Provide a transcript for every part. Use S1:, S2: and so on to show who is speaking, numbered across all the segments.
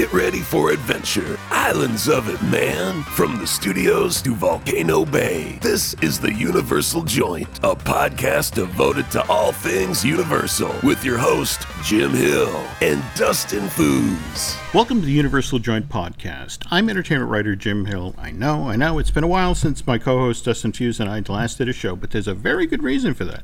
S1: Get ready for adventure. Islands of it, man. From the studios to Volcano Bay. This is the Universal Joint, a podcast devoted to all things Universal with your host, Jim Hill and Dustin Fuhs.
S2: Welcome to the Universal Joint Podcast. I'm entertainment writer Jim Hill. I know, I know, it's been a while since my co host Dustin Fuhs and I last did a show, but there's a very good reason for that.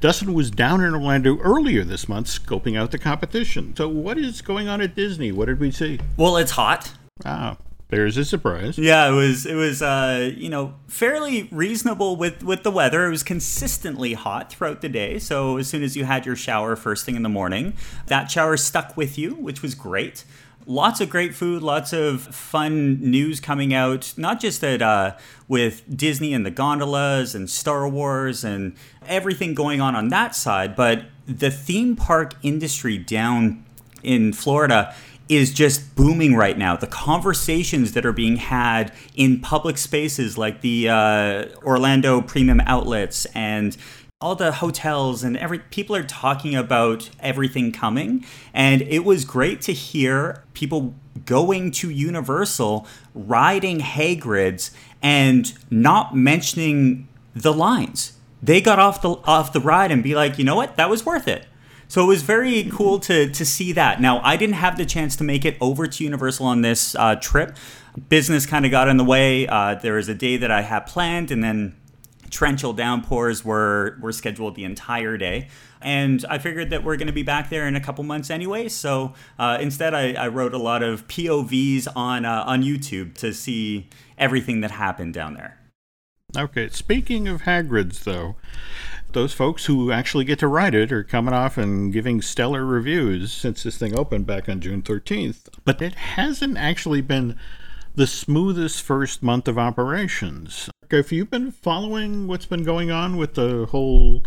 S2: Dustin was down in Orlando earlier this month scoping out the competition. So, what is going on at Disney? What did we see?
S3: Well, it's hot.
S2: Ah, there's a surprise.
S3: Yeah, it was it was uh, you know fairly reasonable with with the weather. It was consistently hot throughout the day. So as soon as you had your shower first thing in the morning, that shower stuck with you, which was great. Lots of great food, lots of fun news coming out. Not just that uh, with Disney and the gondolas and Star Wars and everything going on on that side, but the theme park industry down in Florida is just booming right now. The conversations that are being had in public spaces like the uh, Orlando Premium Outlets and all the hotels and every people are talking about everything coming. And it was great to hear people going to universal riding Hagrid's and not mentioning the lines. They got off the off the ride and be like you know what? That was worth it so it was very cool to to see that. Now I didn't have the chance to make it over to Universal on this uh, trip. Business kind of got in the way. Uh, there was a day that I had planned, and then torrential downpours were were scheduled the entire day. And I figured that we're going to be back there in a couple months anyway. So uh, instead, I, I, wrote a lot of POVs on uh, on YouTube to see everything that happened down there.
S2: Okay, speaking of Hagrid's, though, those folks who actually get to ride it are coming off and giving stellar reviews since this thing opened back on June 13th. But it hasn't actually been the smoothest first month of operations. If you've been following what's been going on with the whole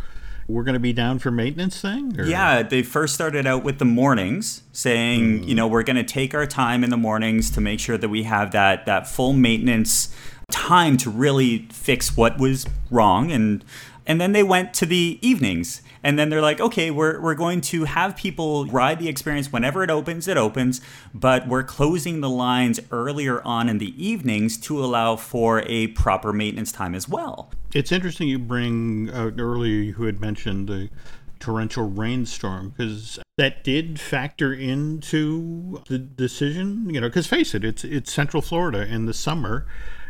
S2: we're going to be down for maintenance thing?
S3: Or? Yeah, they first started out with the mornings, saying, mm. you know, we're going to take our time in the mornings to make sure that we have that that full maintenance time to really fix what was wrong and and then they went to the evenings. And then they're like, okay, we're, we're going to have people ride the experience whenever it opens, it opens, but we're closing the lines earlier on in the evenings to allow for a proper maintenance time as well.
S2: It's interesting you bring out earlier, who had mentioned the torrential rainstorm because that did factor into the decision you know because face it it's it's central florida in the summer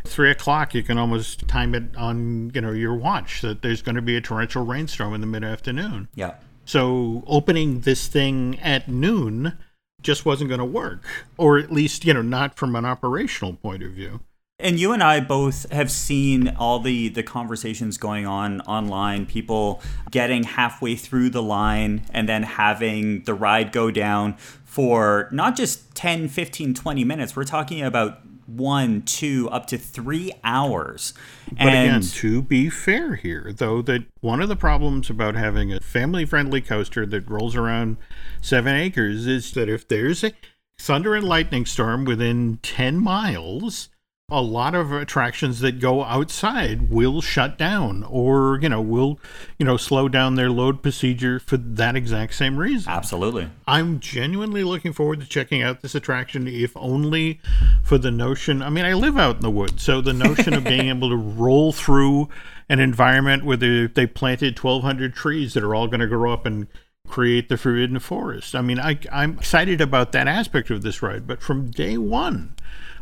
S2: three o'clock, you can almost time it on you know your watch that there's going to be a torrential rainstorm in the mid afternoon.
S3: Yeah.
S2: So opening this thing at noon just wasn't going to work, or at least you know not from an operational point of view.
S3: And you and I both have seen all the the conversations going on online, people getting halfway through the line and then having the ride go down for not just 10, 15, 20 minutes. We're talking about one, two, up to three hours.
S2: But and again, to be fair here, though, that one of the problems about having a family friendly coaster that rolls around seven acres is that if there's a thunder and lightning storm within 10 miles, a lot of attractions that go outside will shut down or you know will you know slow down their load procedure for that exact same reason.
S3: Absolutely.
S2: I'm genuinely looking forward to checking out this attraction if only for the notion i mean i live out in the woods so the notion of being able to roll through an environment where they, they planted 1200 trees that are all going to grow up and create the forbidden forest. I mean I, i'm excited about that aspect of this ride but from day one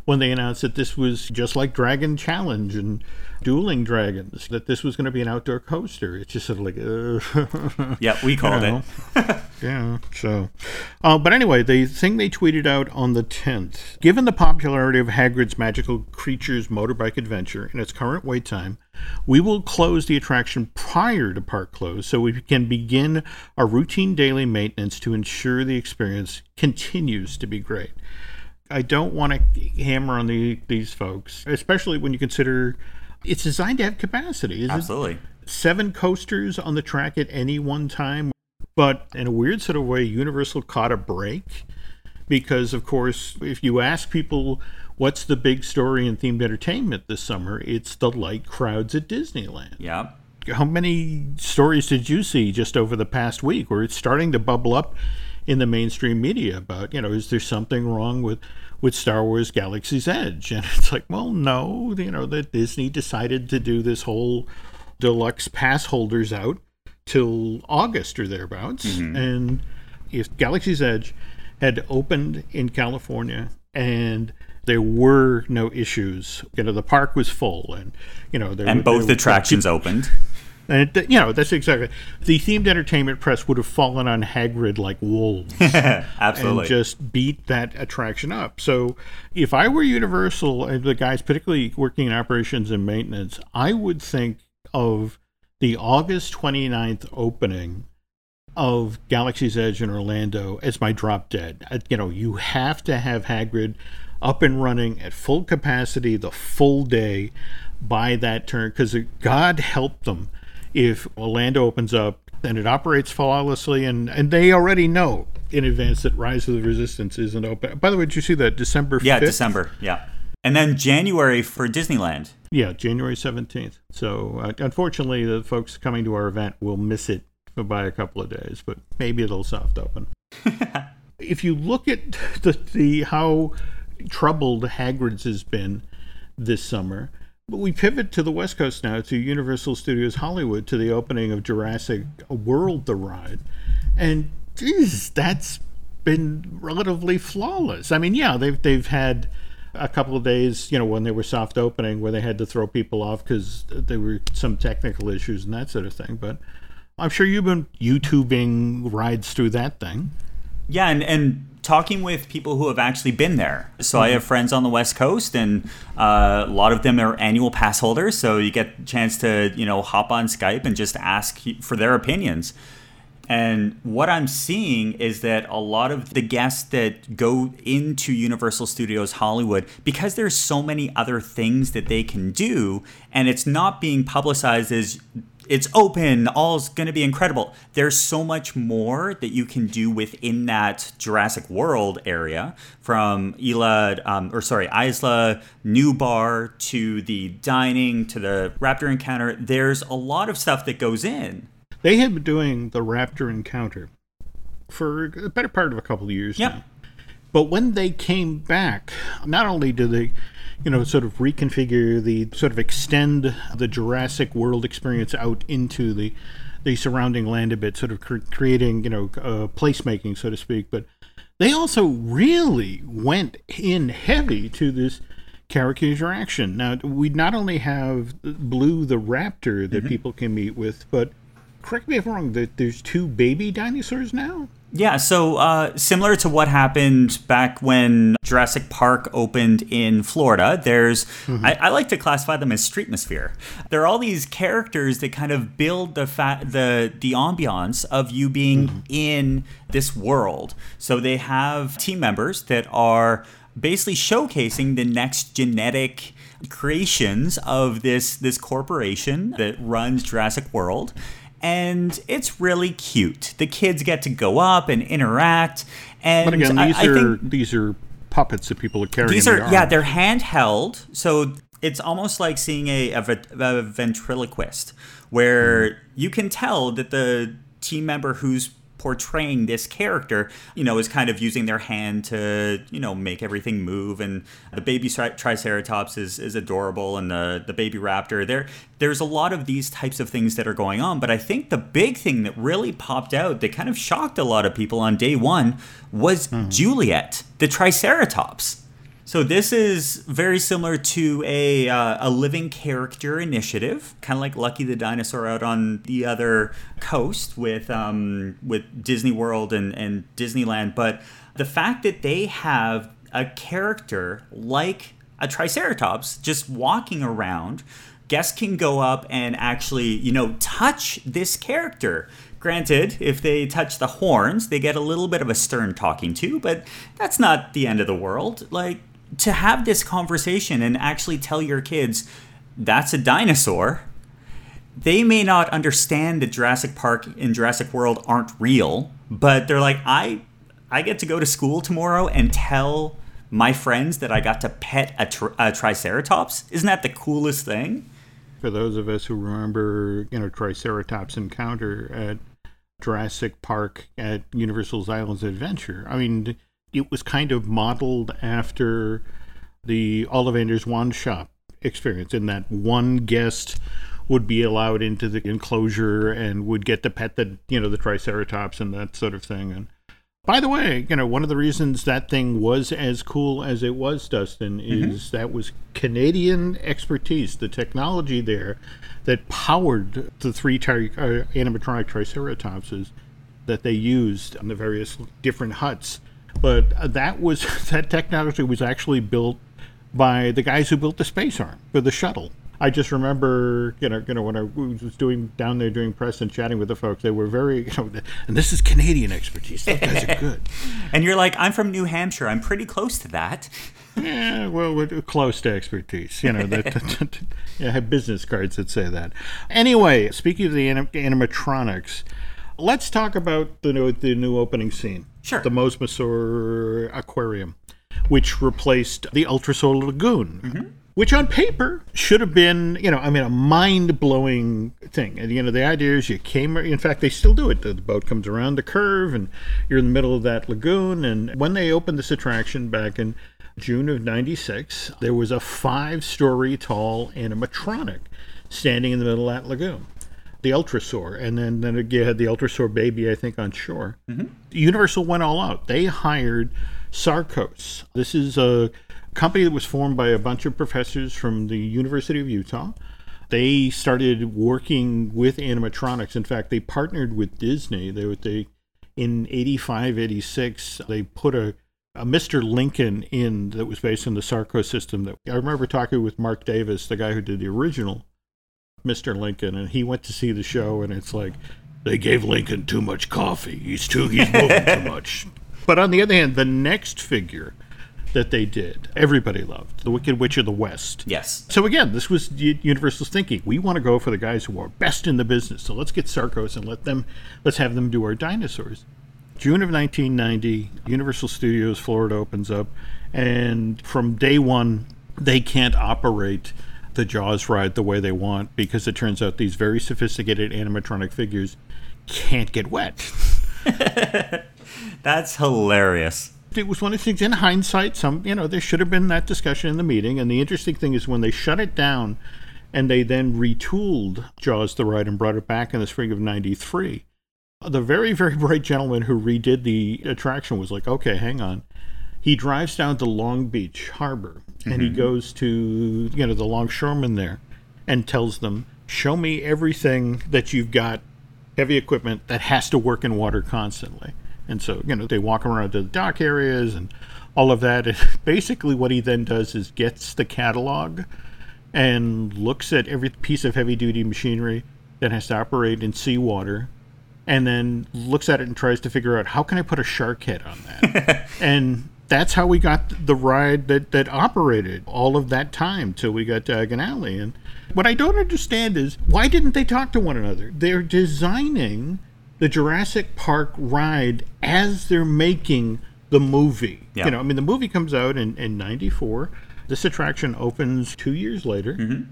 S2: when they announced that this was just like Dragon Challenge and Dueling Dragons, that this was going to be an outdoor coaster. It's just sort of like, uh,
S3: yeah, we called
S2: it. yeah. So, uh, but anyway, the thing they tweeted out on the 10th, given the popularity of Hagrid's Magical Creatures Motorbike Adventure and its current wait time, we will close the attraction prior to park close so we can begin our routine daily maintenance to ensure the experience continues to be great. I don't want to hammer on the, these folks, especially when you consider it's designed to have capacity.
S3: Absolutely.
S2: Seven coasters on the track at any one time. But in a weird sort of way, Universal caught a break because, of course, if you ask people what's the big story in themed entertainment this summer, it's the light crowds at Disneyland.
S3: Yeah.
S2: How many stories did you see just over the past week where it's starting to bubble up in the mainstream media about, you know, is there something wrong with with Star Wars Galaxy's Edge? And it's like, well, no, you know, that Disney decided to do this whole deluxe pass holders out till August or thereabouts. Mm-hmm. And if Galaxy's Edge had opened in California and there were no issues, you know, the park was full and, you know, there,
S3: and both
S2: there,
S3: attractions opened.
S2: And you know that's exactly the themed entertainment press would have fallen on Hagrid like wolves,
S3: absolutely,
S2: and just beat that attraction up. So, if I were Universal and the guys, particularly working in operations and maintenance, I would think of the August 29th opening of Galaxy's Edge in Orlando as my drop dead. Uh, you know, you have to have Hagrid up and running at full capacity the full day by that turn because God help them if Orlando opens up and it operates flawlessly and, and they already know in advance that Rise of the Resistance isn't open. By the way, did you see that December 5th?
S3: Yeah, December. Yeah. And then January for Disneyland.
S2: Yeah, January 17th. So uh, unfortunately, the folks coming to our event will miss it by a couple of days, but maybe it'll soft open. if you look at the, the how troubled Hagrid's has been this summer, but we pivot to the West Coast now to Universal Studios Hollywood to the opening of Jurassic World the ride. And geez, that's been relatively flawless. I mean, yeah, they've they've had a couple of days, you know, when they were soft opening where they had to throw people off because there were some technical issues and that sort of thing. But I'm sure you've been YouTubing rides through that thing.
S3: Yeah, and, and talking with people who have actually been there. So mm-hmm. I have friends on the West Coast, and uh, a lot of them are annual pass holders. So you get a chance to you know hop on Skype and just ask for their opinions. And what I'm seeing is that a lot of the guests that go into Universal Studios Hollywood, because there's so many other things that they can do, and it's not being publicized as it's open, all's going to be incredible. There's so much more that you can do within that Jurassic World area, from Isla, um, or sorry, Isla Nublar to the dining to the Raptor encounter. There's a lot of stuff that goes in.
S2: They have been doing the Raptor encounter for a better part of a couple of years yep. now. But when they came back, not only do they you know, sort of reconfigure the sort of extend the Jurassic World experience out into the the surrounding land a bit, sort of cr- creating you know uh, placemaking, so to speak. But they also really went in heavy to this character interaction. Now we not only have Blue the Raptor that mm-hmm. people can meet with, but correct me if I'm wrong. That there's two baby dinosaurs now.
S3: Yeah, so uh, similar to what happened back when Jurassic Park opened in Florida, there's mm-hmm. I, I, like to classify them as streetmosphere. There are all these characters that kind of build the fa- the the ambiance of you being mm-hmm. in this world. So they have team members that are basically showcasing the next genetic creations of this this corporation that runs Jurassic World and it's really cute. The kids get to go up and interact. And
S2: but again, these I, are these are puppets that people are carrying.
S3: These are yeah, they're handheld, so it's almost like seeing a, a, a ventriloquist, where mm. you can tell that the team member who's portraying this character, you know, is kind of using their hand to, you know, make everything move. And the baby Triceratops is, is adorable, and the, the baby raptor. There, there's a lot of these types of things that are going on. But I think the big thing that really popped out that kind of shocked a lot of people on day one was mm-hmm. Juliet, the Triceratops. So this is very similar to a uh, a living character initiative, kind of like Lucky the Dinosaur out on the other coast with um, with Disney World and, and Disneyland. But the fact that they have a character like a Triceratops just walking around, guests can go up and actually you know touch this character. Granted, if they touch the horns, they get a little bit of a stern talking to, but that's not the end of the world. Like to have this conversation and actually tell your kids that's a dinosaur they may not understand that Jurassic Park and Jurassic World aren't real, but they're like, I, I get to go to school tomorrow and tell my friends that I got to pet a, tri- a Triceratops. Isn't that the coolest thing?
S2: For those of us who remember, you know, Triceratops encounter at Jurassic Park at Universal's Islands Adventure. I mean, it was kind of modeled after the Ollivander's Wand Shop experience, in that one guest would be allowed into the enclosure and would get to pet the you know the Triceratops and that sort of thing. And by the way, you know one of the reasons that thing was as cool as it was, Dustin, is that was Canadian expertise, the technology there that powered the three tri- uh, animatronic Triceratopses that they used on the various different huts. But that was that technology was actually built by the guys who built the space arm for the shuttle. I just remember, you know, you know, when I was doing down there doing press and chatting with the folks, they were very, you know, and this is Canadian expertise. Those guys are good.
S3: And you're like, I'm from New Hampshire. I'm pretty close to that.
S2: Yeah, well, we're close to expertise. You know, that yeah, I have business cards that say that. Anyway, speaking of the anim- animatronics, let's talk about the new, the new opening scene.
S3: Sure.
S2: The Mosasaur Aquarium, which replaced the Ultra Ultrasaur Lagoon. Mm-hmm. Which on paper should have been, you know, I mean, a mind blowing thing. And, you know, the idea is you came, in fact, they still do it. The boat comes around the curve and you're in the middle of that lagoon. And when they opened this attraction back in June of 96, there was a five story tall animatronic standing in the middle of that lagoon. The Ultrasaur, and then then you had the Ultrasaur baby, I think, on shore. Mm-hmm. Universal went all out. They hired Sarcos. This is a company that was formed by a bunch of professors from the University of Utah. They started working with animatronics. In fact, they partnered with Disney. They they in 85, 86, they put a a Mr. Lincoln in that was based on the Sarco system. That I remember talking with Marc Davis, the guy who did the original Mr. Lincoln, and he went to see the show, and it's like they gave Lincoln too much coffee. He's too he's moving too much. But on the other hand, the next figure that they did, everybody loved the Wicked Witch of the West.
S3: Yes.
S2: So again, this was Universal's thinking. We want to go for the guys who are best in the business. So let's get Sarcos and let them let's have them do our dinosaurs. June of 1990, Universal Studios Florida opens up, and from day one, they can't operate the Jaws ride the way they want because it turns out these very sophisticated animatronic figures can't get wet.
S3: That's hilarious.
S2: it was one of the things in hindsight some you know there should have been that discussion in the meeting and the interesting thing is when they shut it down and they then retooled jaws the ride and brought it back in the spring of 93 the very very bright gentleman who redid the attraction was like okay hang on he drives down to long beach harbor and he mm-hmm. goes to you know the longshoremen there and tells them show me everything that you've got heavy equipment that has to work in water constantly. And so, you know, they walk around to the dock areas and all of that. And basically, what he then does is gets the catalog and looks at every piece of heavy duty machinery that has to operate in seawater and then looks at it and tries to figure out how can I put a shark head on that? and that's how we got the ride that, that operated all of that time till we got Diagon Alley. And what I don't understand is why didn't they talk to one another? They're designing the Jurassic Park ride as they're making the movie.
S3: Yeah.
S2: You know, I mean, the movie comes out in, in 94. This attraction opens two years later. Mm-hmm.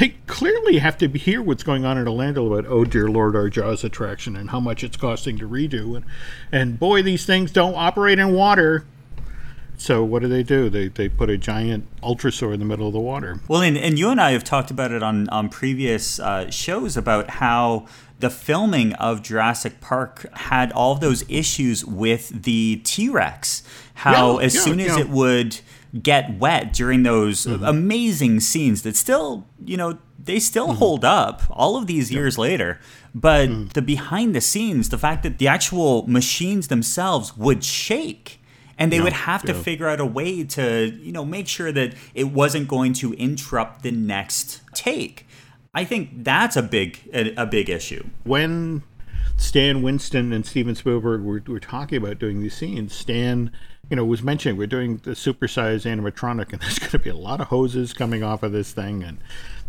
S2: They clearly have to hear what's going on in Orlando about, oh dear Lord, our Jaws attraction and how much it's costing to redo. And, and boy, these things don't operate in water. So what do they do? They, they put a giant ultrasaur in the middle of the water.
S3: Well, and, and you and I have talked about it on, on previous uh, shows about how the filming of Jurassic Park had all those issues with the T Rex. How
S2: Yeah,
S3: as
S2: yeah,
S3: soon as
S2: yeah.
S3: it would get wet during those
S2: Mm-hmm.
S3: amazing scenes that still, you know, they still
S2: Mm-hmm.
S3: hold up all of these years later. But
S2: Mm.
S3: the behind the scenes, the fact that the actual machines themselves would shake and they would have to figure out a way to you know make sure that it wasn't going to interrupt the next take. I think that's a big a, a big issue.
S2: When Stan Winston and Steven Spielberg were, were talking about doing these scenes, Stan, you know, was mentioning we're doing the supersized animatronic, and there's going to be a lot of hoses coming off of this thing, and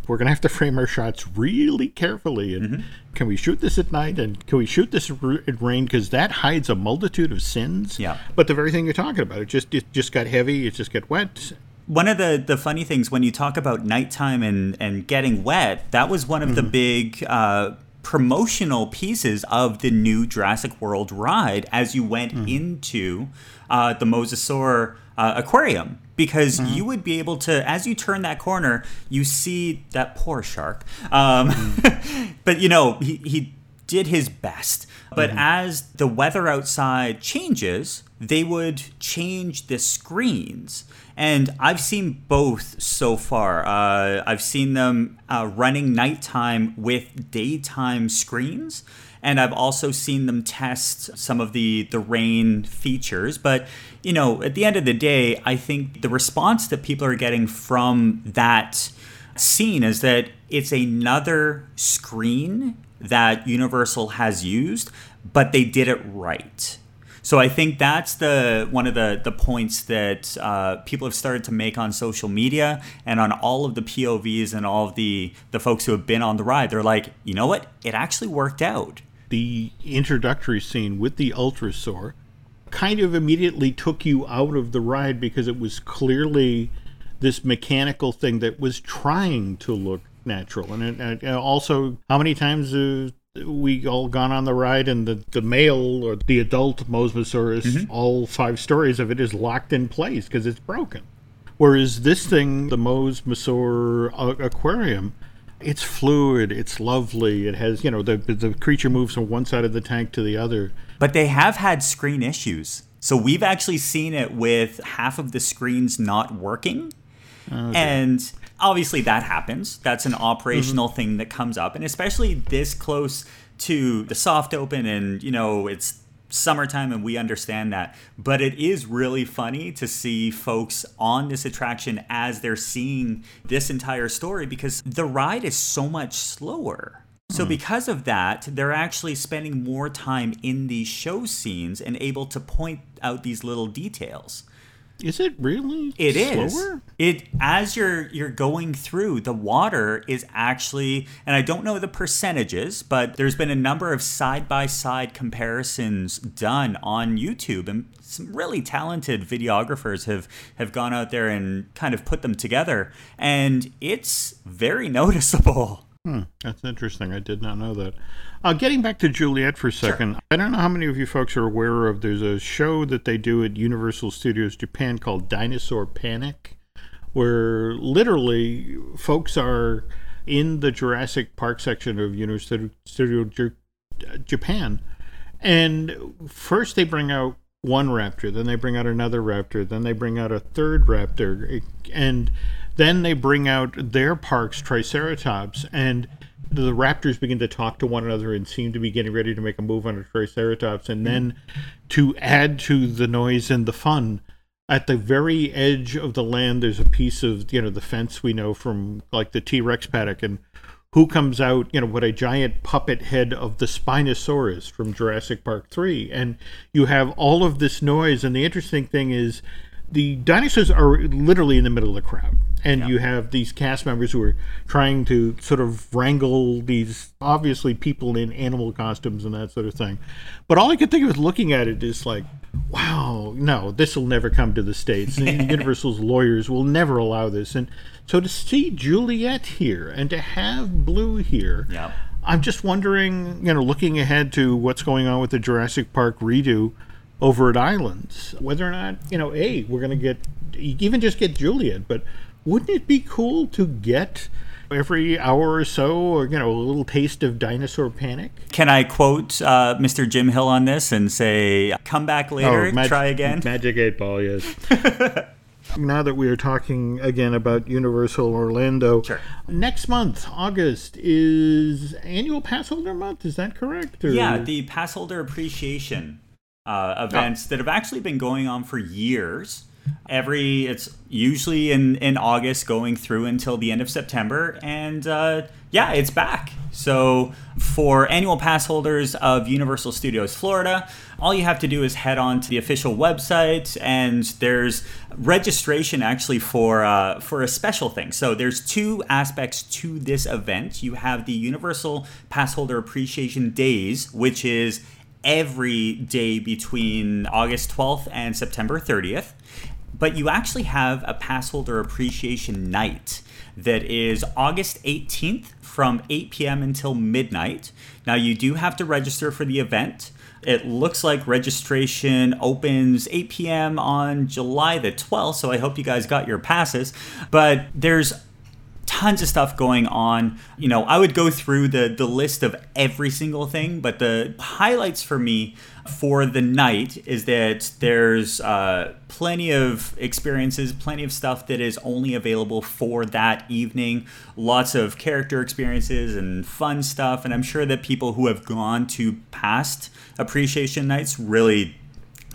S2: we're going to have to frame our shots really carefully. And can we shoot this at night? And can we shoot this at rain? Because that hides a multitude of sins.
S3: Yeah.
S2: But the very thing you're talking about, it just it just got heavy. It just got wet.
S3: one of the the funny things when you talk about nighttime and and getting wet that was one of the big uh promotional pieces of the new Jurassic World ride as you went mm. into uh, the Mosasaur uh, aquarium because mm-hmm. you would be able to as you turn that corner you see that poor shark um, mm. but you know he, he did his best but mm-hmm. as the weather outside changes they would change the screens and I've seen both so far. Uh, I've seen them uh, running nighttime with daytime screens, and I've also seen them test some of the the rain features. But you know, at the end of the day, I think the response that people are getting from that scene is that it's another screen that Universal has used, but they did it right. So I think that's the one of the the points that uh, people have started to make on social media and on all of the POVs and all of the the folks who have been on the ride. They're like, you know what? It actually worked out.
S2: The introductory scene with the Ultrasaur kind of immediately took you out of the ride because it was clearly this mechanical thing that was trying to look natural. And, it, and also, how many times uh, we all gone on the ride and the, the male or the adult Mosasaurus, mm-hmm. all five stories of it is locked in place because it's broken. Whereas this thing, the Mosasaur aquarium, it's fluid, it's lovely. It has, you know, the the creature moves from one side of the tank to the other.
S3: But they have had screen issues. So we've actually seen it with half of the screens not working. Okay. And obviously that happens. That's an operational mm-hmm. thing that comes up, and especially this close to the soft open, and you know it's summertime and we understand that. But it is really funny to see folks on this attraction as they're seeing this entire story because the ride is so much slower. So, hmm. because of that, they're actually spending more time in these show scenes and able to point out these little details.
S2: Is it really?
S3: It slower? is. It as you're you're going through, the water is actually, and I don't know the percentages, but there's been a number of side by side comparisons done on YouTube, and some really talented videographers have have gone out there and kind of put them together, and it's very noticeable.
S2: Hmm, that's interesting. I did not know that. Uh, getting back to Juliet for a second, sure. I don't know how many of you folks are aware of. There's a show that they do at Universal Studios Japan called Dinosaur Panic, where literally folks are in the Jurassic Park section of Universal Studio Japan, and first they bring out one raptor, then they bring out another raptor, then they bring out a third raptor, and then they bring out their park's Triceratops, and the raptors begin to talk to one another and seem to be getting ready to make a move on a triceratops and then to add to the noise and the fun at the very edge of the land there's a piece of you know the fence we know from like the t-rex paddock and who comes out you know what a giant puppet head of the spinosaurus from jurassic park 3 and you have all of this noise and the interesting thing is the dinosaurs are literally in the middle of the crowd and yeah. you have these cast members who are trying to sort of wrangle these obviously people in animal costumes and that sort of thing but all i could think of is looking at it is like wow no this will never come to the states universal's lawyers will never allow this and so to see juliet here and to have blue here
S3: yeah.
S2: i'm just wondering you know looking ahead to what's going on with the jurassic park redo over at Islands. Whether or not, you know, A, we're going to get, even just get Juliet, but wouldn't it be cool to get every hour or so, or, you know, a little taste of dinosaur panic?
S3: Can I quote uh, Mr. Jim Hill on this and say, come back later, oh, mag- try again?
S2: Magic 8 Ball, yes. now that we are talking again about Universal Orlando,
S3: sure.
S2: next month, August, is annual pass holder month. Is that correct?
S3: Or? Yeah, the pass holder appreciation uh, events oh. that have actually been going on for years. Every it's usually in in August, going through until the end of September, and uh, yeah, it's back. So for annual pass holders of Universal Studios Florida, all you have to do is head on to the official website, and there's registration actually for uh, for a special thing. So there's two aspects to this event. You have the Universal Pass Holder Appreciation Days, which is every day between August 12th and September 30th. But you actually have a passholder appreciation night that is August 18th from 8 p.m. until midnight. Now, you do have to register for the event. It looks like registration opens 8 p.m. on July the 12th, so I hope you guys got your passes. But there's tons of stuff going on. You know, I would go through the the list of every single thing, but the highlights for me for the night is that there's uh, plenty of experiences, plenty of stuff that is only available for that evening. Lots of character experiences and fun stuff, and I'm sure that people who have gone to past appreciation nights really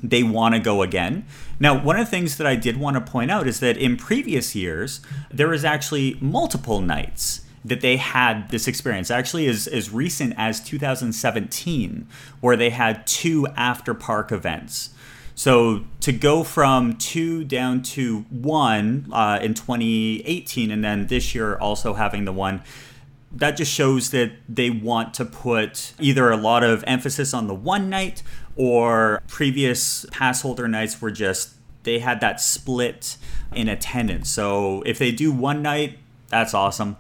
S3: they want to go again. Now, one of the things that I did want to point out is that in previous years, there was actually multiple nights that they had this experience. Actually, as, as recent as 2017, where they had two after park events. So to go from two down to one uh, in 2018, and then this year also having the one, that just shows that they want to put either a lot of emphasis on the one night or previous pass holder nights were just they had that split in attendance. So if they do one night, that's awesome.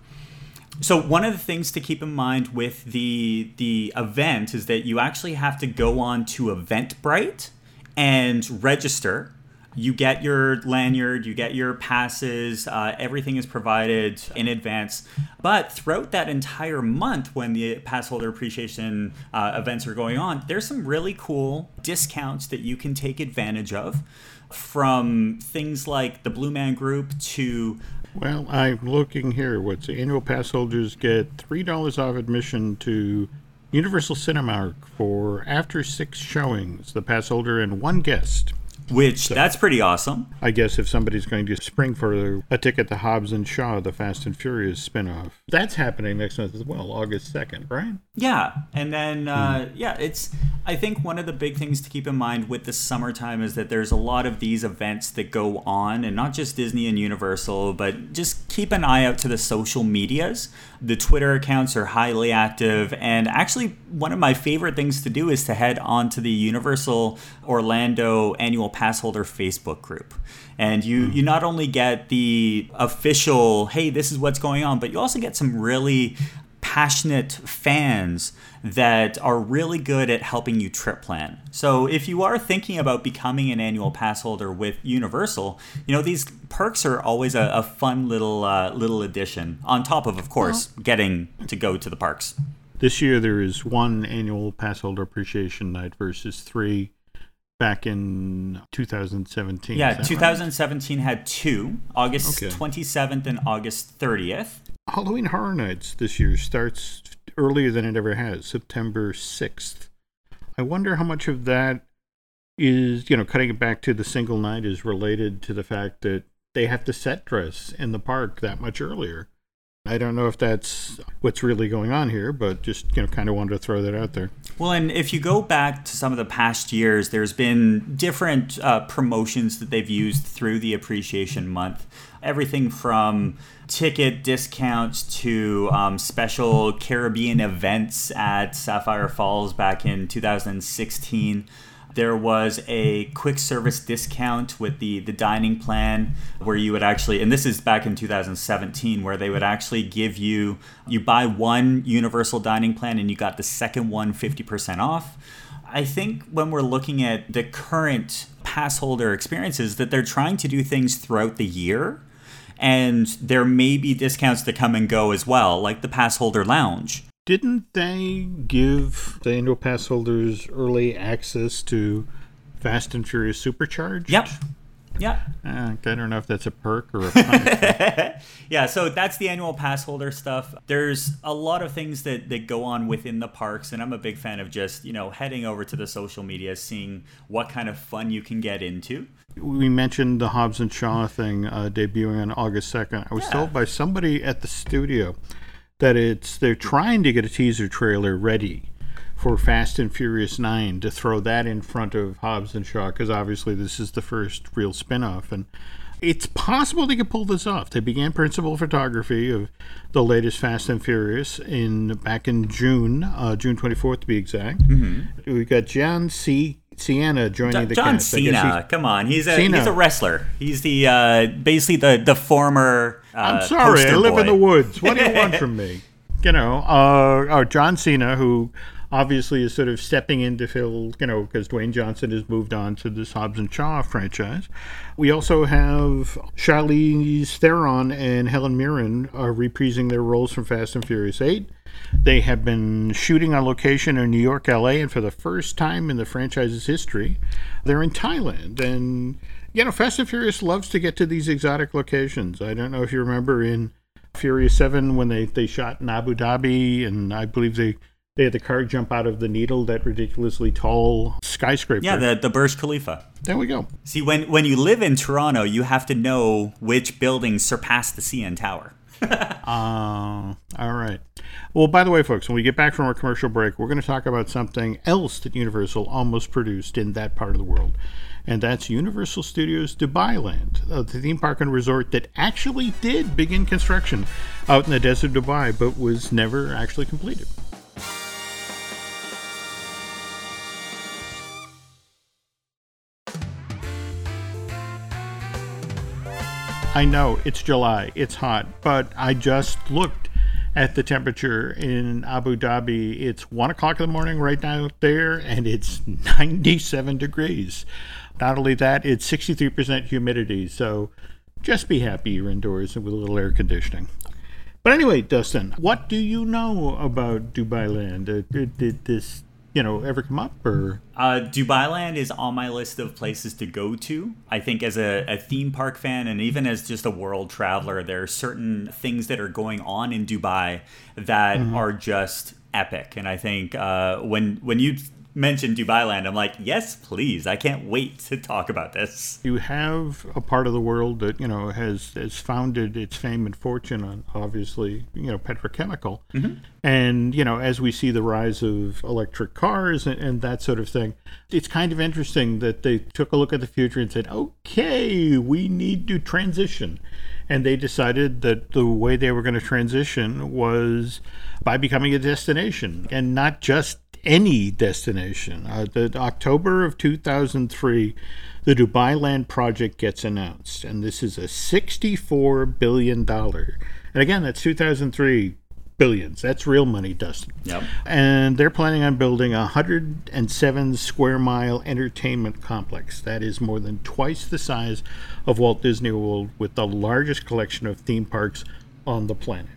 S3: So one of the things to keep in mind with the the event is that you actually have to go on to Eventbrite and register you get your lanyard, you get your passes, uh, everything is provided in advance. But throughout that entire month, when the pass holder appreciation uh, events are going on, there's some really cool discounts that you can take advantage of from things like the Blue Man Group to
S2: well, I'm looking here. What's annual pass holders get three dollars off admission to Universal Cinemark for after six showings. The pass holder and one guest
S3: which so, that's pretty awesome.
S2: I guess if somebody's going to spring for a ticket to Hobbs and Shaw, the Fast and Furious spinoff, that's happening next month as well, August second, right?
S3: Yeah, and then uh, hmm. yeah, it's. I think one of the big things to keep in mind with the summertime is that there's a lot of these events that go on, and not just Disney and Universal, but just keep an eye out to the social medias. The Twitter accounts are highly active, and actually, one of my favorite things to do is to head on to the Universal Orlando annual pass holder Facebook group. And you, hmm. you not only get the official, hey, this is what's going on, but you also get some really passionate fans that are really good at helping you trip plan. So if you are thinking about becoming an annual pass holder with Universal, you know these perks are always a, a fun little uh, little addition on top of, of course, getting to go to the parks.
S2: This year there is one annual pass holder appreciation night versus three back in 2017.
S3: Yeah, 2017 right? had two, August okay. 27th and August 30th.
S2: Halloween Horror Nights this year starts earlier than it ever has, September 6th. I wonder how much of that is, you know, cutting it back to the single night is related to the fact that they have to set dress in the park that much earlier. I don't know if that's what's really going on here, but just you know, kind of wanted to throw that out there.
S3: Well, and if you go back to some of the past years, there's been different uh, promotions that they've used through the Appreciation Month. Everything from ticket discounts to um, special Caribbean events at Sapphire Falls back in 2016 there was a quick service discount with the the dining plan where you would actually and this is back in 2017 where they would actually give you you buy one universal dining plan and you got the second one 50% off. I think when we're looking at the current pass holder experiences that they're trying to do things throughout the year and there may be discounts that come and go as well like the pass holder lounge
S2: didn't they give the annual pass holders early access to Fast and Furious Supercharged?
S3: Yep. Yeah.
S2: Uh, I don't know if that's a perk or a
S3: yeah, so that's the annual pass holder stuff. There's a lot of things that, that go on within the parks, and I'm a big fan of just, you know, heading over to the social media, seeing what kind of fun you can get into.
S2: We mentioned the Hobbs and Shaw thing uh, debuting on August 2nd. I was yeah. told by somebody at the studio that it's they're trying to get a teaser trailer ready for Fast and Furious 9 to throw that in front of Hobbs and Shaw because obviously this is the first real spin-off and it's possible they could pull this off. They began principal photography of the latest Fast and Furious in back in June, uh, June 24th to be exact. Mm-hmm. We got John C. Sienna joining the
S3: John
S2: cast.
S3: Cena, come on, he's a
S2: Cena.
S3: he's a wrestler. He's the uh, basically the the former. Uh,
S2: I'm sorry, I live in the woods. What do you want from me? You know, uh, oh, John Cena, who obviously is sort of stepping in to fill, you know, because Dwayne Johnson has moved on to this Hobbs and Shaw franchise. We also have Charlize Theron and Helen Mirren are reprising their roles from Fast and Furious 8. They have been shooting on location in New York, LA, and for the first time in the franchise's history, they're in Thailand. And, you know, Fast and Furious loves to get to these exotic locations. I don't know if you remember in Furious 7 when they, they shot in Abu Dhabi, and I believe they, they had the car jump out of the needle, that ridiculously tall skyscraper.
S3: Yeah, the the Burj Khalifa.
S2: there we go.
S3: See, when when you live in Toronto, you have to know which buildings surpass the CN Tower.
S2: Uh, all right. Well, by the way, folks, when we get back from our commercial break, we're going to talk about something else that Universal almost produced in that part of the world. And that's Universal Studios Dubai Land, uh, the theme park and resort that actually did begin construction out in the desert of Dubai, but was never actually completed. I know it's July, it's hot, but I just looked at the temperature in Abu Dhabi. It's one o'clock in the morning right now there, and it's 97 degrees. Not only that, it's 63% humidity, so just be happy you're indoors with a little air conditioning. But anyway, Dustin, what do you know about Dubai Land? Uh, did this, you know, ever come up or?
S3: Uh, Dubai Land is on my list of places to go to. I think as a, a theme park fan and even as just a world traveler, there are certain things that are going on in Dubai that are just epic. And I think uh, when when you mentioned Dubai Land, I'm like, yes, please. I can't wait to talk about this.
S2: you have a part of the world that you know has has founded its fame and fortune on obviously you know petrochemical mm-hmm. and you know as we see the rise of electric cars and, and that sort of thing it's kind of interesting that they took a look at the future and said okay we need to transition and they decided that the way they were going to transition was by becoming a destination and not just any destination. Uh, the October of 2003, the Dubai Land project gets announced, and this is a 64 billion dollar. And again, that's 2003 billions. That's real money, Dustin.
S3: Yep.
S2: And they're planning on building a 107 square mile entertainment complex. That is more than twice the size of Walt Disney World, with the largest collection of theme parks on the planet.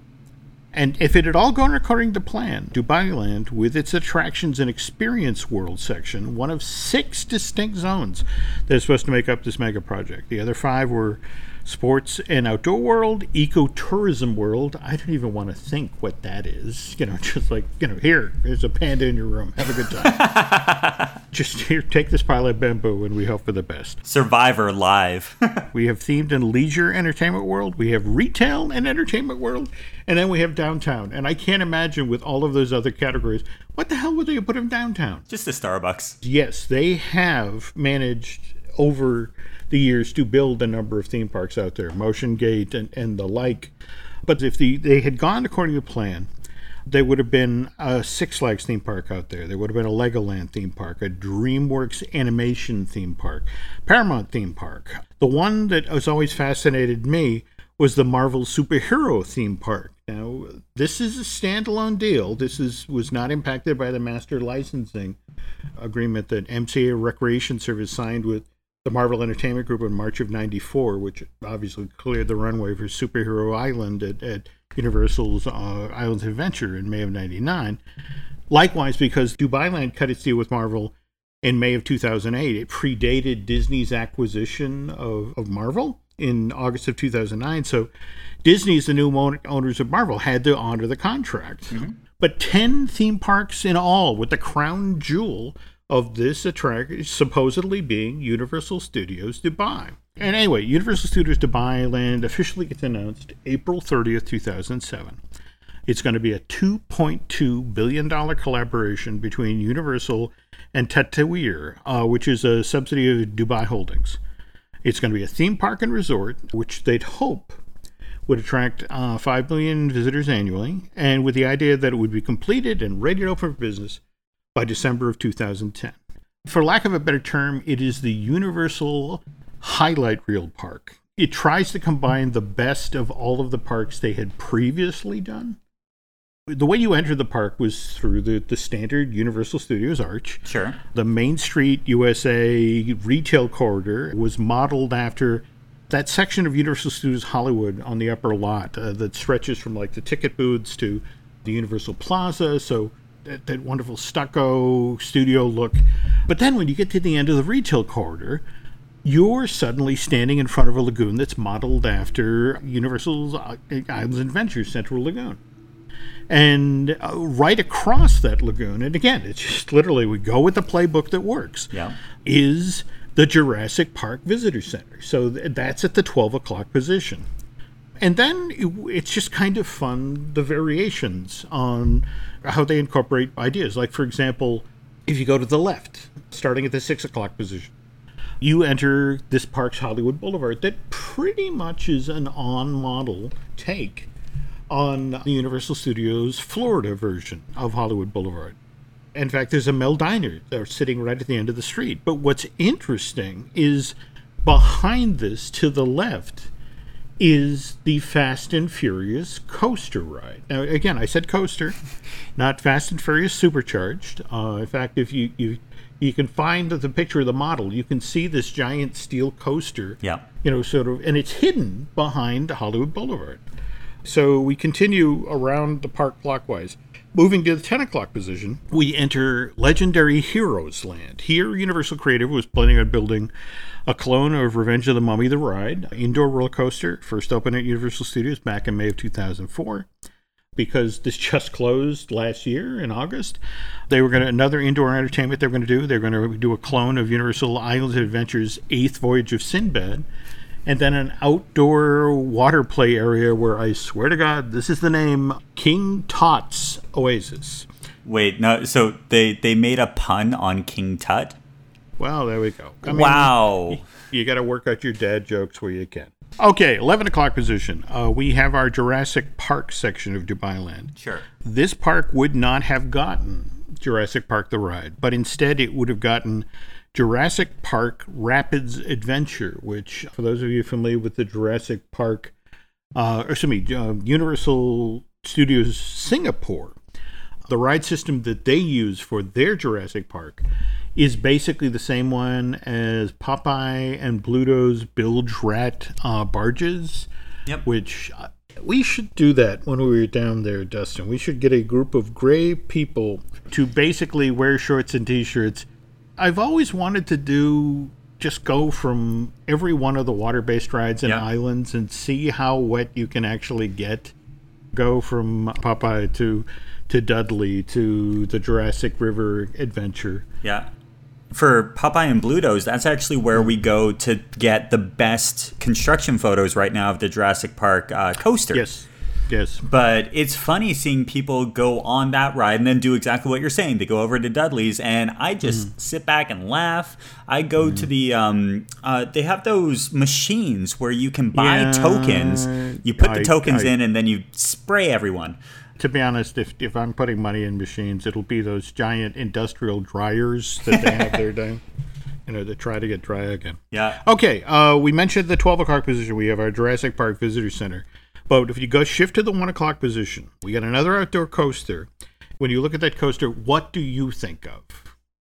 S2: And if it had all gone according to plan, Dubai Land, with its attractions and experience world section, one of six distinct zones that is supposed to make up this mega project. The other five were sports and outdoor world, ecotourism world. I don't even want to think what that is. You know, just like, you know, here, there's a panda in your room. Have a good time. just here, take this pile of bamboo and we hope for the best.
S3: Survivor Live.
S2: We have themed and leisure entertainment world. We have retail and entertainment world, and then we have downtown. And I can't imagine with all of those other categories, what the hell would they put in downtown?
S3: just a Starbucks.
S2: Yes, they have managed over the years to build a number of theme parks out there, Motion Gate and, and the like. But if the, they had gone according to plan, there would have been a Six Flags theme park out there. There would have been a Legoland theme park, a DreamWorks animation theme park, Paramount theme park. The one that has always fascinated me was the Marvel superhero theme park. Now, this is a standalone deal. This is was not impacted by the master licensing agreement that MCA Recreation Service signed with the Marvel Entertainment Group in March of 94, which obviously cleared the runway for Superhero Island at, at Universal's uh, Islands of Adventure in May of 99. Likewise, because Dubai Land cut its deal with Marvel in May of 2008, it predated Disney's acquisition of, of Marvel in August of 2009. So Disney's the new own- owners of Marvel had to honor the contract. But 10 theme parks in all, with the crown jewel of this attraction supposedly being Universal Studios Dubai. And anyway, Universal Studios Dubai Land officially gets announced April 30th, 2007. It's going to be a $2.2 billion collaboration between Universal and Tatweer, uh, which is a subsidy of Dubai Holdings. It's going to be a theme park and resort, which they'd hope would attract uh, 5 million visitors annually, and with the idea that it would be completed and ready to open for business by December of 2010. For lack of a better term, it is the Universal highlight reel park. It tries to combine the best of all of the parks they had previously done. The way you enter the park was through the, the standard Universal Studios arch.
S3: Sure.
S2: The Main Street USA retail corridor was modeled after that section of Universal Studios Hollywood on the upper lot uh, that stretches from like the ticket booths to the Universal Plaza. So that, that wonderful stucco studio look. But then when you get to the end of the retail corridor, you're suddenly standing in front of a lagoon that's modeled after Universal's uh, Islands Adventures Central Lagoon. And uh, right across that lagoon, and again, it's just literally we go with the playbook that works,
S3: Yeah.
S2: is the Jurassic Park Visitor Center. So th- that's at the 12 o'clock position. And then it- it's just kind of fun the variations on how they incorporate ideas. Like, for example, if you go to the left, starting at the 6 o'clock position, you enter this park's Hollywood Boulevard that pretty much is an on model take on the Universal Studios Florida version of Hollywood Boulevard. In fact, there's a Mel Diner there sitting right at the end of the street. But what's interesting is behind this to the left is the Fast and Furious coaster ride. Now, again, I said coaster, not Fast and Furious supercharged. Uh, in fact, if you, you you can find the picture of the model, you can see this giant steel coaster.
S3: Yeah.
S2: You know, sort of, and it's hidden behind Hollywood Boulevard. So we continue around the park clockwise. Moving to the 10 o'clock position, we enter Legendary Heroes Land. Here, Universal Creative was planning on building a clone of Revenge of the Mummy the Ride, indoor roller coaster, first opened at Universal Studios back in May of 2004. Because this just closed last year in August, they were going to another indoor entertainment they were going to do. They're going to do a clone of Universal Islands Adventure's Eighth Voyage of Sinbad, and then an outdoor water play area where I swear to God, this is the name King Tut's Oasis.
S3: Wait, no. So they they made a pun on King Tut.
S2: Well, there we go. I mean,
S3: wow.
S2: You got to work out your dad jokes where you can. Okay, 11 o'clock position. Uh, we have our Jurassic Park section of Dubai Land.
S3: Sure.
S2: This park would not have gotten Jurassic Park the ride, but instead it would have gotten Jurassic Park Rapids Adventure, which, for those of you familiar with the Jurassic Park, uh, or excuse me, uh, Universal Studios Singapore, the ride system that they use for their Jurassic Park is basically the same one as Popeye and Bluto's Bilge Rat uh, barges,
S3: Yep.
S2: which uh, we should do that when we were down there, Dustin. We should get a group of gray people to basically wear shorts and t-shirts. I've always wanted to do just go from every one of the water-based rides and
S3: Yeah.
S2: islands and see how wet you can actually get. Go from Popeye to to Dudley to the Jurassic River adventure.
S3: Yeah. For Popeye and Bluto's, that's actually where we go to get the best construction photos right now of the Jurassic Park uh, coaster.
S2: Yes, yes.
S3: But it's funny seeing people go on that ride and then do exactly what you're saying. They go over to Dudley's, and I just
S2: Mm-hmm.
S3: sit back and laugh. I go to the um, uh, they have those machines where you can buy
S2: Yeah,
S3: tokens. You put the
S2: I-
S3: tokens
S2: I-
S3: in, and then you spray everyone.
S2: To be honest, if if I'm putting money in machines, it'll be those giant industrial dryers that they have there down, you know, to try to get dry again.
S3: Yeah.
S2: Okay, uh, we mentioned the 12 o'clock position. We have our Jurassic Park Visitor Center. But if you go shift to the 1 o'clock position, we got another outdoor coaster. When you look at that coaster, what do you think of?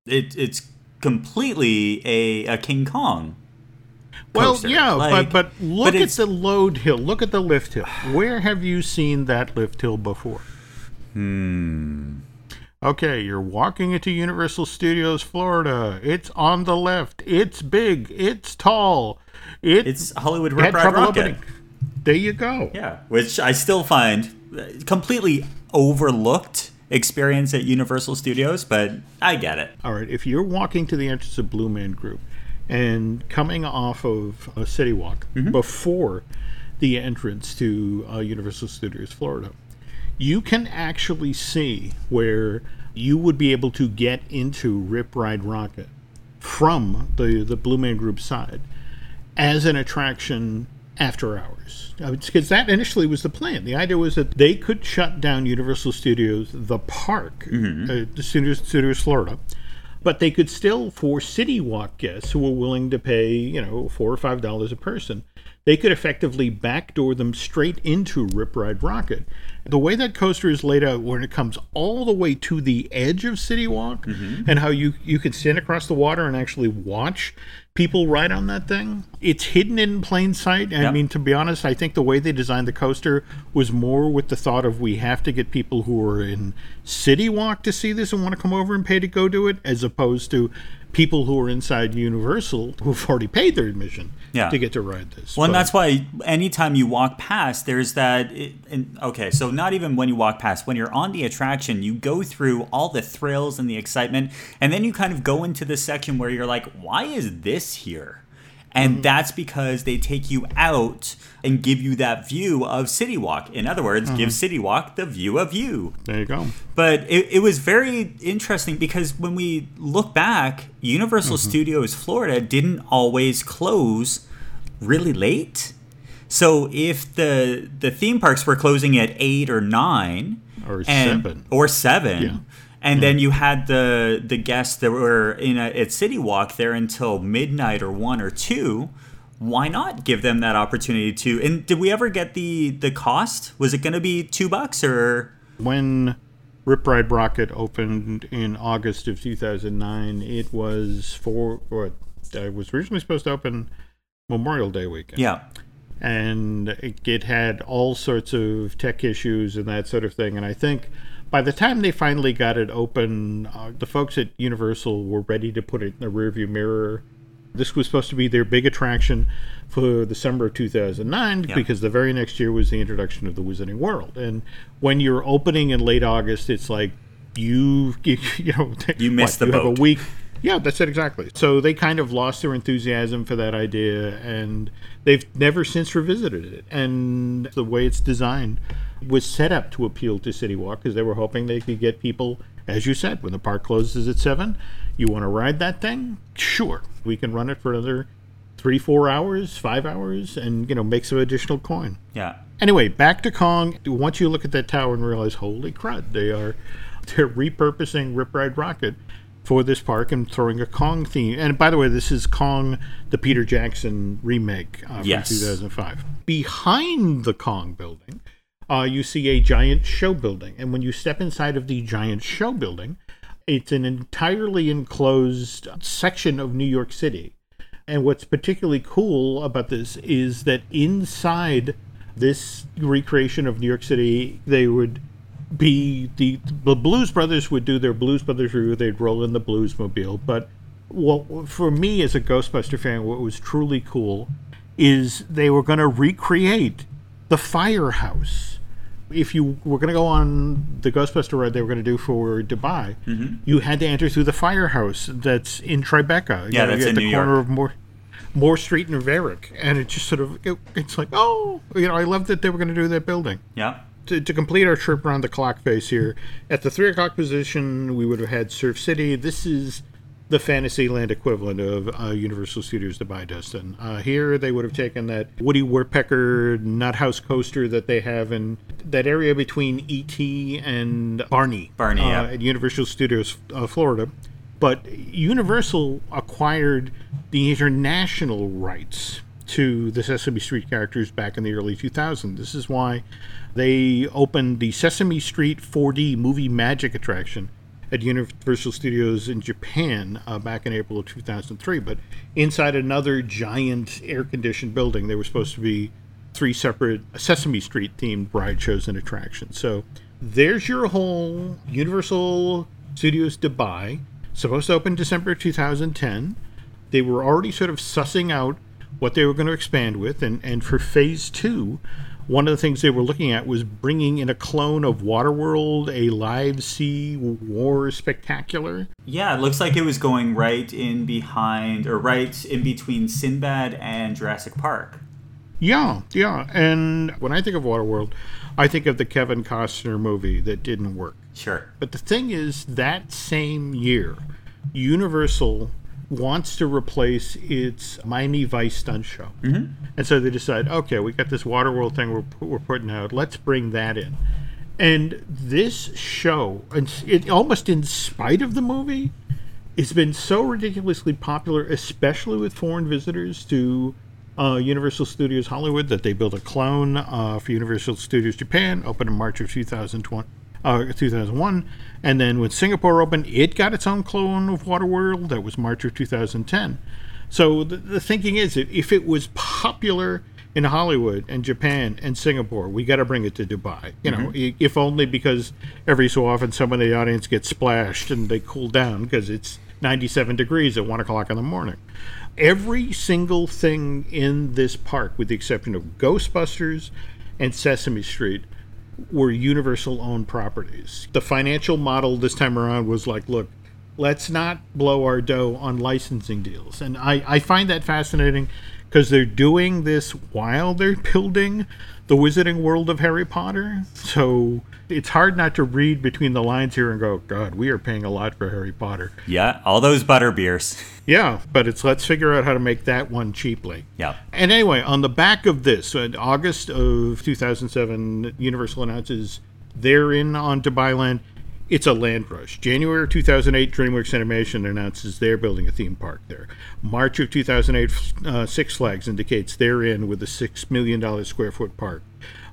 S3: It, it's completely a, a King Kong.
S2: Well,
S3: coaster.
S2: yeah,
S3: Like,
S2: but, but look at the load hill. Look at the lift hill. Where have you seen that lift hill before?
S3: Hmm.
S2: Okay, you're walking into Universal Studios Florida. It's on the left. It's big. It's tall. It
S3: It's Hollywood Rip Ride Rockit.
S2: opening. There you go.
S3: Yeah, which I still find uh, completely overlooked experience at Universal Studios, but I get it.
S2: All right, if you're walking to the entrance of Blue Man Group and coming off of a City Walk before the entrance to uh, Universal Studios Florida, you can actually see where you would be able to get into Rip Ride Rockit from the, the Blue Man Group side as an attraction after hours. Because that initially was the plan. The idea was that they could shut down Universal Studios, the park, uh, the Studios, Studios Florida, But they could still, for City Walk guests who were willing to pay, you know, four or five dollars a person, they could effectively backdoor them straight into Rip Ride Rockit. The way that coaster is laid out, when it comes all the way to the edge of City Walk, mm-hmm. and how you you can stand across the water and actually watch people ride on that thing, it's hidden in plain sight. I
S3: Yep.
S2: mean, to be honest, I think the way they designed the coaster was more with the thought of we have to get people who are in City Walk to see this and want to come over and pay to go do it, as opposed to people who are inside Universal who've already paid their admission
S3: Yeah.
S2: to get to ride this.
S3: Well, and that's why anytime you walk past, there's that. It, and, okay, so not even when you walk past, when you're on the attraction, you go through all the thrills and the excitement, and then you kind of go into the section where you're like, why is this here? And that's because they take you out and give you that view of City Walk. In other words, give City Walk the view of you.
S2: there you go.
S3: But it, it was very interesting because when we look back, Universal
S2: Mm-hmm.
S3: Studios Florida didn't always close really late. So if the the theme parks were closing at eight or nine,
S2: Or
S3: and-
S2: seven.
S3: or seven,
S2: Yeah.
S3: And then you had the the guests that were in a, at City Walk there until midnight or one or two. Why not give them that opportunity to? And did we ever get the the cost? Was it going to be two bucks or?
S2: when Rip Ride Rockit opened in August of 2009, it was for what uh, was originally supposed to open Memorial Day weekend.
S3: Yeah.
S2: and it, it had all sorts of tech issues and that sort of thing. And I think by the time they finally got it open, uh, the folks at Universal were ready to put it in the rearview mirror. This was supposed to be their big attraction for the summer of 2009
S3: Yeah.
S2: because the very next year was the introduction of the Wizarding World. And when you're opening in late August, it's like you you, you know
S3: You missed the
S2: you have a week yeah, that's it exactly. So they kind of lost their enthusiasm for that idea, and they've never since revisited it. And the way it's designed was set up to appeal to City Walk because they were hoping they could get people, as you said, when the park closes at seven, you want to ride that thing? Sure, we can run it for another three, four hours, five hours, and you know make some additional coin.
S3: Yeah.
S2: Anyway, back to Kong. Once you look at that tower and realize, holy crud, they are they're repurposing Rip Ride Rockit for this park and throwing a Kong theme. And by the way, this is Kong, the Peter Jackson remake uh,
S3: Yes.
S2: from 2005. Behind the Kong building, uh, you see a giant show building, and when you step inside of the giant show building, it's an entirely enclosed section of New York City. And what's particularly cool about this is that inside this recreation of New York City, they would be the the Blues Brothers would do their Blues Brothers revue. They'd roll in the Bluesmobile. But what for me as a Ghostbuster fan, what was truly cool is they were going to recreate the firehouse. If you were going to go on the Ghostbuster ride they were going to do for Dubai, mm-hmm. you had to enter through the firehouse that's in Tribeca.
S3: Yeah, that's
S2: at
S3: in
S2: the
S3: New
S2: corner
S3: York.
S2: of Moore, Moore Street and Varick, and it just sort of it, it's like, oh, you know, I love that they were going to do that building
S3: Yeah.
S2: to, to complete our trip around the clock face here, at the three o'clock position, we would have had Surf City. This is the Fantasyland equivalent of uh, Universal Studios Dubai, Dustin. Uh, here, they would have taken that Woody Woodpecker Nut House coaster that they have in that area between ET and Barney,
S3: Barney,
S2: uh,
S3: yeah.
S2: at Universal Studios uh, Florida. But Universal acquired the international rights to the Sesame Street characters back in the early 2000s. This is why they opened the Sesame Street 4D movie magic attraction at Universal Studios in Japan uh, back in April of 2003. But inside another giant air conditioned building, there were supposed to be three separate Sesame Street themed ride shows and attractions. So there's your whole Universal Studios Dubai, supposed to open December 2010. They were already sort of sussing out what they were going to expand with, and, and for phase two, one of the things they were looking at was bringing in a clone of Waterworld, a live sea war spectacular.
S3: Yeah, it looks like it was going right in behind or right in between Sinbad and Jurassic Park.
S2: Yeah, yeah. And when I think of Waterworld, I think of the Kevin Costner movie that didn't work.
S3: Sure.
S2: But the thing is, that same year, Universal wants to replace its Miami Vice stunt show. Mm-hmm. And so they decide, okay, we got this Waterworld thing we're, we're putting out. Let's bring that in. And this show, and it almost in spite of the movie, it's been so ridiculously popular, especially with foreign visitors to uh, Universal Studios Hollywood, that they built a clone uh, for Universal Studios Japan, opened in March of 2020. Uh, 2001, and then when Singapore opened, it got its own clone of Waterworld. That was March of 2010. So the, the thinking is that if it was popular in Hollywood and Japan and Singapore, we got to bring it to Dubai. You know, i if only because every so often some of the audience gets splashed and they cool down because it's 97 degrees at one o'clock in the morning. Every single thing in this park, with the exception of Ghostbusters and Sesame Street, were Universal owned properties. The financial model this time around was like, look, let's not blow our dough on licensing deals. And I, I find that fascinating because they're doing this while they're building the Wizarding World of Harry Potter. So it's hard not to read between the lines here and go, God, we are paying a lot for Harry Potter.
S3: Yeah, all those butter beers.
S2: Yeah, but it's let's figure out how to make that one cheaply.
S3: Yeah.
S2: And anyway, on the back of this, in August of 2007, Universal announces they're in on Dubai Land. It's a land rush. January of 2008, DreamWorks Animation announces they're building a theme park there. March of 2008, uh, Six Flags indicates they're in with a $6 million square foot park.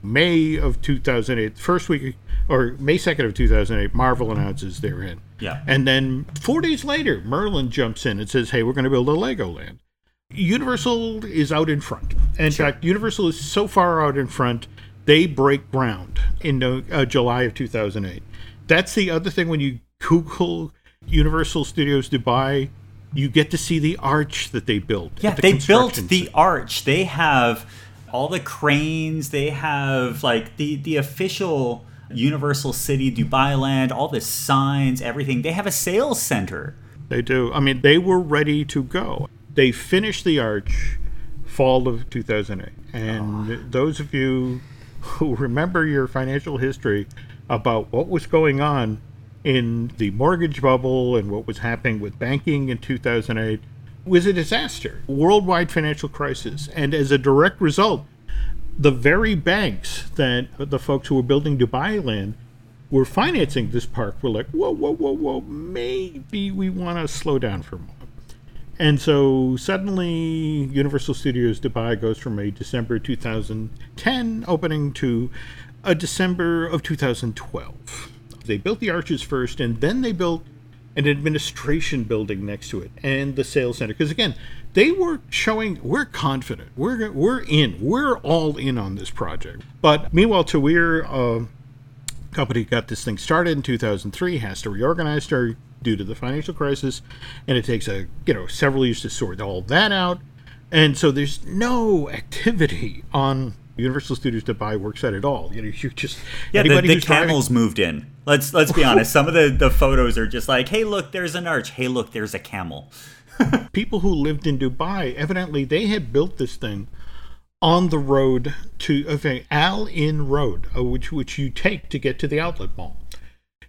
S2: May of 2008, first week, or May 2nd of 2008, Marvel announces they're in.
S3: Yeah.
S2: And then four days later, Merlin jumps in and says, hey, we're going to build a Legoland. Universal is out in front. In fact, Universal is so far out in front, they break ground in uh, July of 2008. That's the other thing when you Google Universal Studios Dubai, you get to see the arch that they built.
S3: Yeah,
S2: the
S3: they built the arch. They have all the cranes. They have like the the official Universal City Dubai Land, all the signs, everything. They have a sales center.
S2: They do. I mean, they were ready to go. They finished the arch fall of 2008. And ah. those of you who remember your financial history about what was going on in the mortgage bubble and what was happening with banking in 2008 was a disaster, worldwide financial crisis. And as a direct result, the very banks that the folks who were building Dubai land were financing this park were like, whoa, whoa, whoa, whoa, maybe we want to slow down for a moment. And so suddenly, Universal Studios Dubai goes from a December 2010 opening to a December of 2012. They built the arches first, and then they built an administration building next to it and the sales center. Because again, they were showing we're confident, we're we're in, we're all in on this project. But meanwhile, Tatweer, uh, company got this thing started in 2003, has to reorganize her due to the financial crisis, and it takes a you know several years to sort all that out, and so there's no activity on Universal Studios Dubai worksite at all. You know, you just
S3: Yeah, the, the
S2: who's driving-
S3: camels moved in. Let's let's be honest. Some of the, the photos are just like, hey, look, there's an arch. Hey, look, there's a camel.
S2: people who lived in Dubai, evidently they had built this thing on the road to okay, Al Ain Road, uh, which which you take to get to the outlet mall.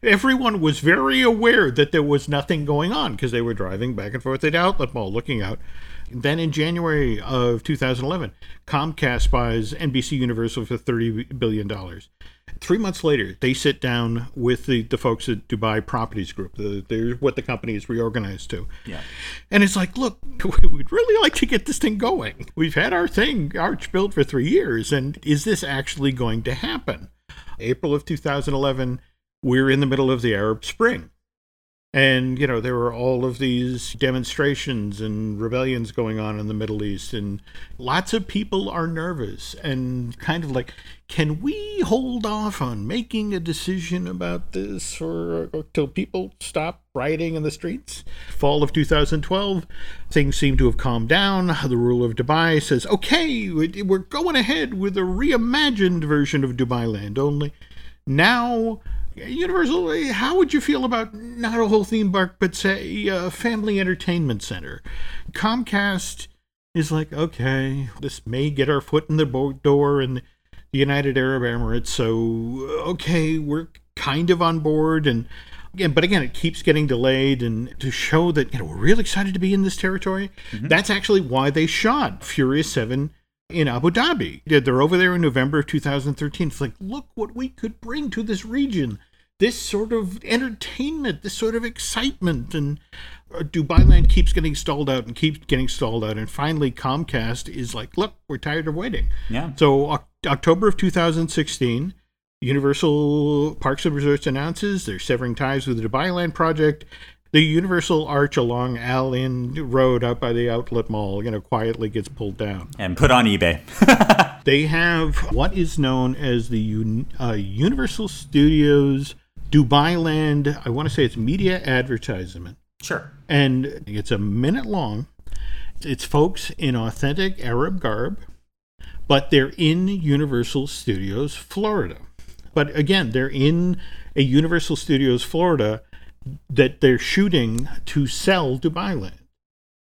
S2: Everyone was very aware that there was nothing going on because they were driving back and forth at the outlet mall looking out. Then in January of 2011, Comcast buys NBC Universal for $30 billion. Three months later, they sit down with the, the folks at Dubai Properties Group. The, they're what the company is reorganized to.
S3: Yeah.
S2: And it's like, look, we'd really like to get this thing going. We've had our thing, Arch, built for three years, and is this actually going to happen? April of 2011, we're in the middle of the Arab Spring. And, you know, there were all of these demonstrations and rebellions going on in the Middle East, and lots of people are nervous and kind of like, can we hold off on making a decision about this or till people stop rioting in the streets? Fall of 2012, things seem to have calmed down. The ruler of Dubai says, okay, we're going ahead with a reimagined version of Dubai Land, only now Universal, eh, how would you feel about not a whole theme park, but say a family entertainment center? Comcast is like, okay, this may get our foot in the door in the United Arab Emirates, so uh, okay, we're kind of on board. And again, but again, it keeps getting delayed. And to show that you know we're really excited to be in this territory, mm-hmm. that's actually why they shot Furious Seven in Abu Dhabi. They're over there in November of 2013. It's like, look what we could bring to this region. this sort of entertainment, this sort of excitement. And uh, Dubai Land keeps getting stalled out and keeps getting stalled out. And finally, Comcast is like, look, we're tired of waiting.
S3: Yeah.
S2: So, o- October of 2016, Universal Parks and Resorts announces they're severing ties with the Dubai Land project. The Universal Arch along Al Ain Road out by the outlet mall, you know, quietly gets pulled down.
S3: And put on eBay.
S2: They have what is known as the Un- uh, Universal Studios Dubai Land, I want to say it's media advertisement.
S3: sure.
S2: And it's a minute long. It's folks in authentic Arab garb, but they're in Universal Studios Florida. But again, they're in a Universal Studios Florida that they're shooting to sell Dubai Land.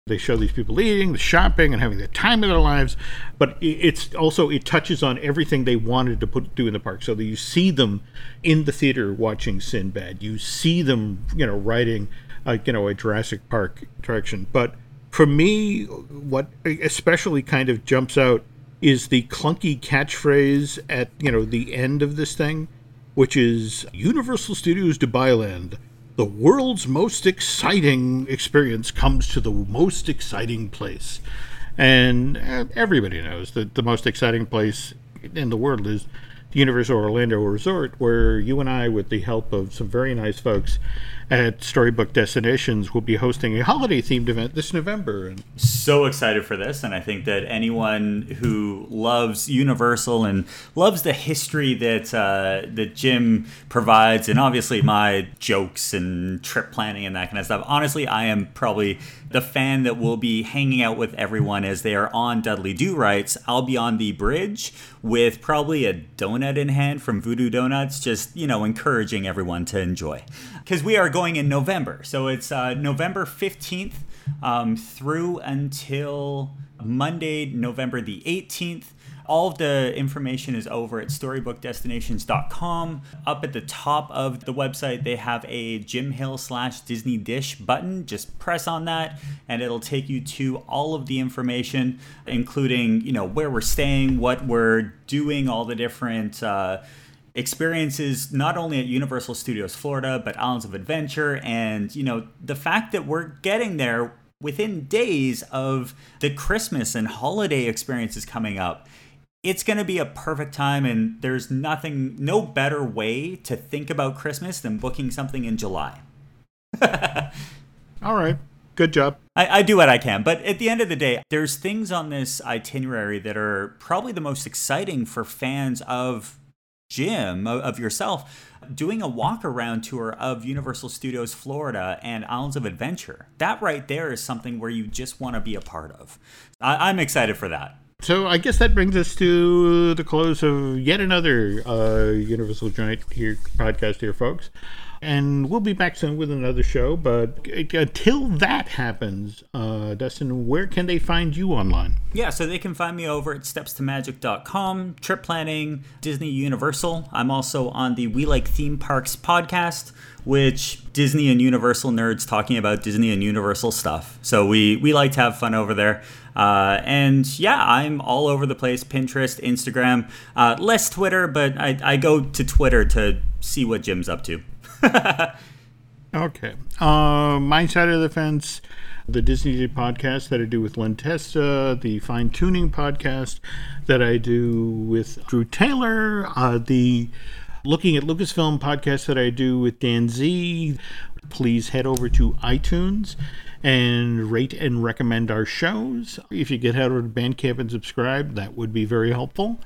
S2: They show these people eating, the shopping, and having the time of their lives. But it's also it touches on everything they wanted to put do in the park. So that you see them in the theater watching Sinbad. You see them, you know, riding, you know, a Jurassic Park attraction. But for me, what especially kind of jumps out is the clunky catchphrase at you know the end of this thing, which is Universal Studios Dubai Land. The world's most exciting experience comes to the most exciting place. And uh, everybody knows that the most exciting place in the world is the Universal Orlando Resort, where you and I, with the help of some very nice folks at Storybook Destinations, will be hosting a holiday themed event this November. And
S3: so excited for this and i think that anyone who loves universal and loves the history that uh, that jim provides and obviously my jokes and trip planning and that kind of stuff honestly i am probably the fan that will be hanging out with everyone as they are on dudley do rights i'll be on the bridge with probably a donut in hand from voodoo donuts just you know encouraging everyone to enjoy because we are going in november so it's uh, november 15th um, through until Monday, November the 18th. All of the information is over at storybookdestinations.com. Up at the top of the website, they have a Jim Hill slash Disney Dish button. Just press on that, and it'll take you to all of the information, including you know where we're staying, what we're doing, all the different. Uh, experiences not only at Universal Studios Florida but Islands of Adventure and you know the fact that we're getting there within days of the Christmas and holiday experiences coming up it's going to be a perfect time and there's nothing no better way to think about Christmas than booking something in July
S2: all right, good job.
S3: I, I do what I can, but at the end of the day, there's things on this itinerary that are probably the most exciting for fans of Jim, of, of yourself, doing a walk around tour of Universal Studios Florida and Islands of Adventure. That right there is something where you just want to be a part of. I, I'm excited for that.
S2: So I guess that brings us to the close of yet another uh, Universal Joint here podcast here, folks. And we'll be back soon with another show. But until that happens, uh, Dustin, where can they find you online?
S3: Yeah, so they can find me over at stepstomagic.com, trip planning, Disney Universal. I'm also on the We Like Theme Parks podcast, which Disney and Universal nerds talking about Disney and Universal stuff. So we, we like to have fun over there. Uh, and yeah, I'm all over the place Pinterest, Instagram, uh, less Twitter, but I, I go to Twitter to see what Jim's up to.
S2: Okay. Uh, my side of the fence, the Disney podcast that I do with Len Testa, the fine tuning podcast that I do with Drew Taylor, uh, the looking at Lucasfilm podcast that I do with Dan Z. Please head over to iTunes and rate and recommend our shows. If you get over to Bandcamp and subscribe, that would be very helpful.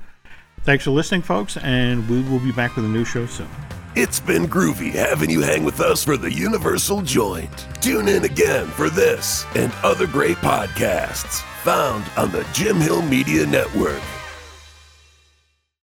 S2: Thanks for listening, folks, and we will be back with a new show soon.
S1: It's been groovy having you hang with us for the Universal Joint. Tune in again for this and other great podcasts found on the Jim Hill Media Network.